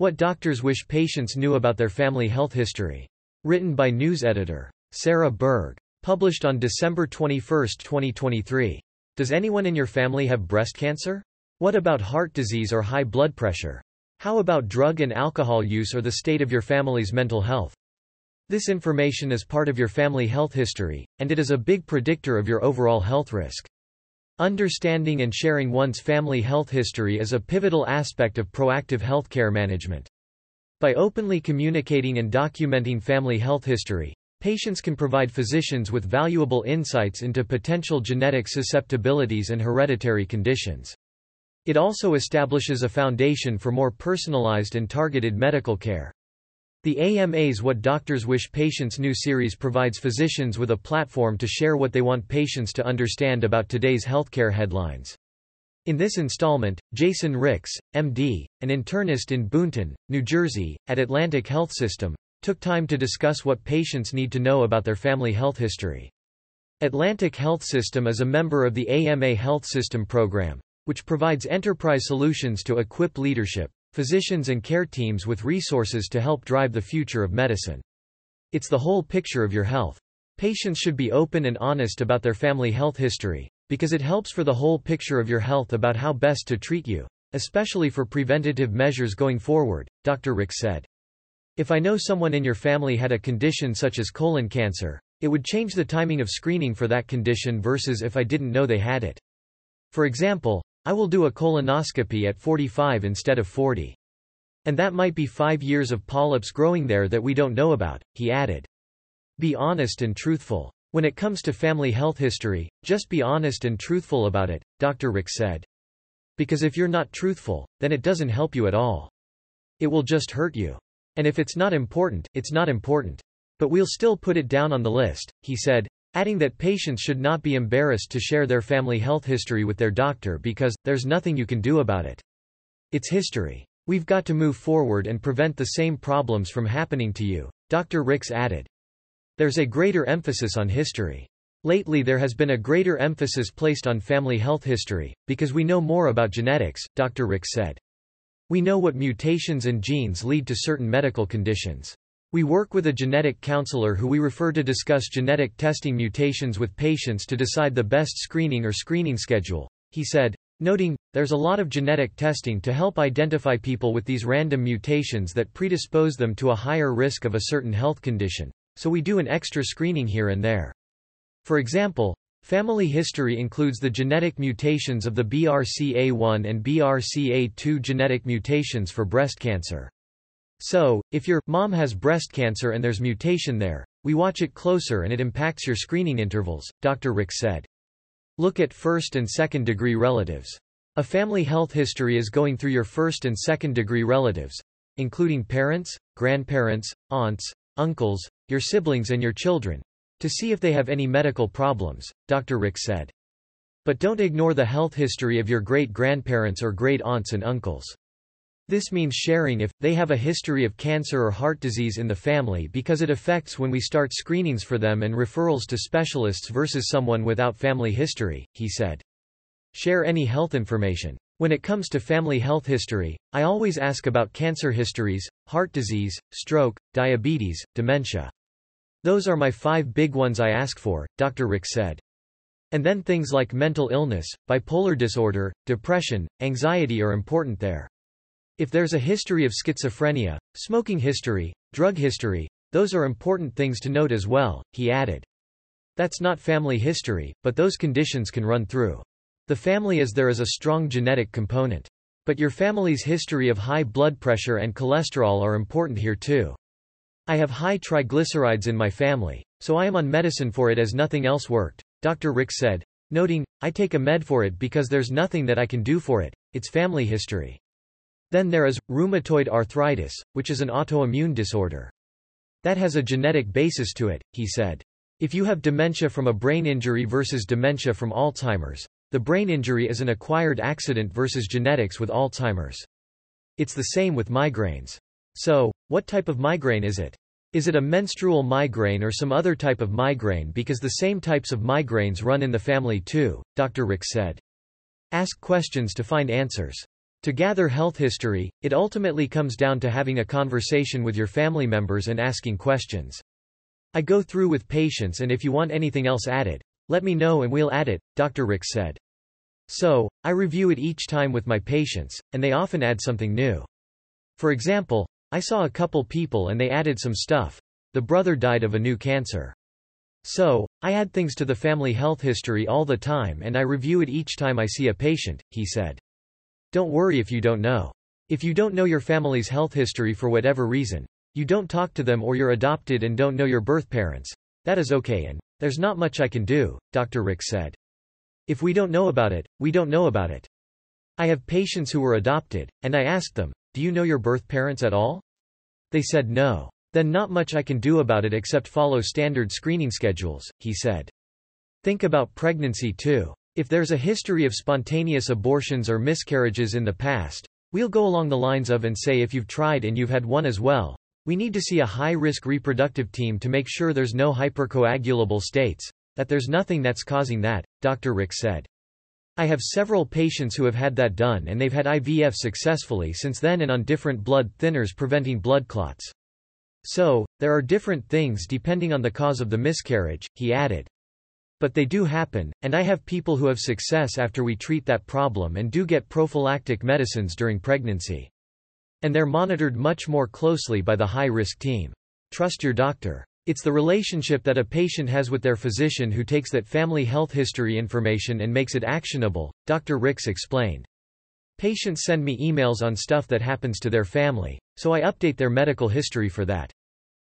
What doctors wish patients knew about their family health history. Written by news editor Sarah Berg. Published on December 21, 2023. Does anyone in your family have breast cancer? What about heart disease or high blood pressure? How about drug and alcohol use or the state of your family's mental health? This information is part of your family health history, and it is a big predictor of your overall health risk. Understanding and sharing one's family health history is a pivotal aspect of proactive healthcare management. By openly communicating and documenting family health history, patients can provide physicians with valuable insights into potential genetic susceptibilities and hereditary conditions. It also establishes a foundation for more personalized and targeted medical care. The AMA's What Doctors Wish Patients Knew series provides physicians with a platform to share what they want patients to understand about today's healthcare headlines. In this installment, Jason Ricks, MD, an internist in Boonton, New Jersey, at Atlantic Health System, took time to discuss what patients need to know about their family health history. Atlantic Health System is a member of the AMA Health System program, which provides enterprise solutions to equip leadership, physicians and care teams with resources to help drive the future of medicine. It's the whole picture of your health. Patients should be open and honest about their family health history, because it helps for the whole picture of your health about how best to treat you, especially for preventative measures going forward, Dr. Ricks said. If I know someone in your family had a condition such as colon cancer, it would change the timing of screening for that condition versus if I didn't know they had it. For example, I will do a colonoscopy at 45 instead of 40. And that might be five years of polyps growing there that we don't know about, he added. Be honest and truthful. When it comes to family health history, just be honest and truthful about it, Dr. Ricks said. Because if you're not truthful, then it doesn't help you at all. It will just hurt you. And if it's not important, it's not important. But we'll still put it down on the list, he said, adding that patients should not be embarrassed to share their family health history with their doctor because, there's nothing you can do about it. It's history. We've got to move forward and prevent the same problems from happening to you, Dr. Ricks added. There's a greater emphasis on history. Lately there has been a greater emphasis placed on family health history, because we know more about genetics, Dr. Ricks said. We know what mutations and genes lead to certain medical conditions. We work with a genetic counselor who we refer to discuss genetic testing mutations with patients to decide the best screening or screening schedule, he said, noting, there's a lot of genetic testing to help identify people with these random mutations that predispose them to a higher risk of a certain health condition, so we do an extra screening here and there. For example, family history includes the genetic mutations of the BRCA1 and BRCA2 genetic mutations for breast cancer. So, if your mom has breast cancer and there's mutation there, we watch it closer and it impacts your screening intervals, Dr. Ricks said. Look at first and second degree relatives. A family health history is going through your first and second degree relatives, including parents, grandparents, aunts, uncles, your siblings and your children, to see if they have any medical problems, Dr. Ricks said. But don't ignore the health history of your great-grandparents or great-aunts and uncles. This means sharing if, they have a history of cancer or heart disease in the family because it affects when we start screenings for them and referrals to specialists versus someone without family history, he said. Share any health information. When it comes to family health history, I always ask about cancer histories, heart disease, stroke, diabetes, dementia. Those are my five big ones I ask for, Dr. Ricks said. And then things like mental illness, bipolar disorder, depression, anxiety are important there. If there's a history of schizophrenia, smoking history, drug history, those are important things to note as well, he added. That's not family history, but those conditions can run through. The family as there is a strong genetic component. But your family's history of high blood pressure and cholesterol are important here too. I have high triglycerides in my family, so I am on medicine for it as nothing else worked, Dr. Ricks said, noting, I take a med for it because there's nothing that I can do for it, it's family history. Then there is, rheumatoid arthritis, which is an autoimmune disorder. That has a genetic basis to it, he said. If you have dementia from a brain injury versus dementia from Alzheimer's, the brain injury is an acquired accident versus genetics with Alzheimer's. It's the same with migraines. So, what type of migraine is it? Is it a menstrual migraine or some other type of migraine because the same types of migraines run in the family too, Dr. Ricks said. Ask questions to find answers. To gather health history, it ultimately comes down to having a conversation with your family members and asking questions. I go through with patients and if you want anything else added, let me know and we'll add it, Dr. Ricks said. So, I review it each time with my patients, and they often add something new. For example, I saw a couple people and they added some stuff. The brother died of a new cancer. So, I add things to the family health history all the time and I review it each time I see a patient, he said. Don't worry if you don't know. If you don't know your family's health history for whatever reason, you don't talk to them or you're adopted and don't know your birth parents, that is okay and there's not much I can do, Dr. Ricks said. If we don't know about it, we don't know about it. I have patients who were adopted, and I asked them, do you know your birth parents at all? They said no. Then not much I can do about it except follow standard screening schedules, he said. Think about pregnancy too. If there's a history of spontaneous abortions or miscarriages in the past, we'll go along the lines of and say if you've tried and you've had one as well, we need to see a high-risk reproductive team to make sure there's no hypercoagulable states, that there's nothing that's causing that, Dr. Ricks said. I have several patients who have had that done and they've had IVF successfully since then and on different blood thinners preventing blood clots. So, there are different things depending on the cause of the miscarriage, he added. But they do happen, and I have people who have success after we treat that problem and do get prophylactic medicines during pregnancy. And they're monitored much more closely by the high-risk team. Trust your doctor. It's the relationship that a patient has with their physician who takes that family health history information and makes it actionable, Dr. Ricks explained. Patients send me emails on stuff that happens to their family, so I update their medical history for that.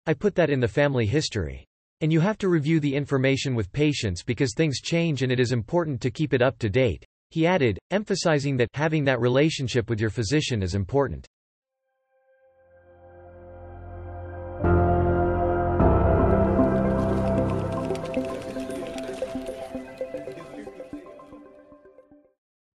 I put that in the family history. And you have to review the information with patients because things change and it is important to keep it up to date. He added, emphasizing that having that relationship with your physician is important.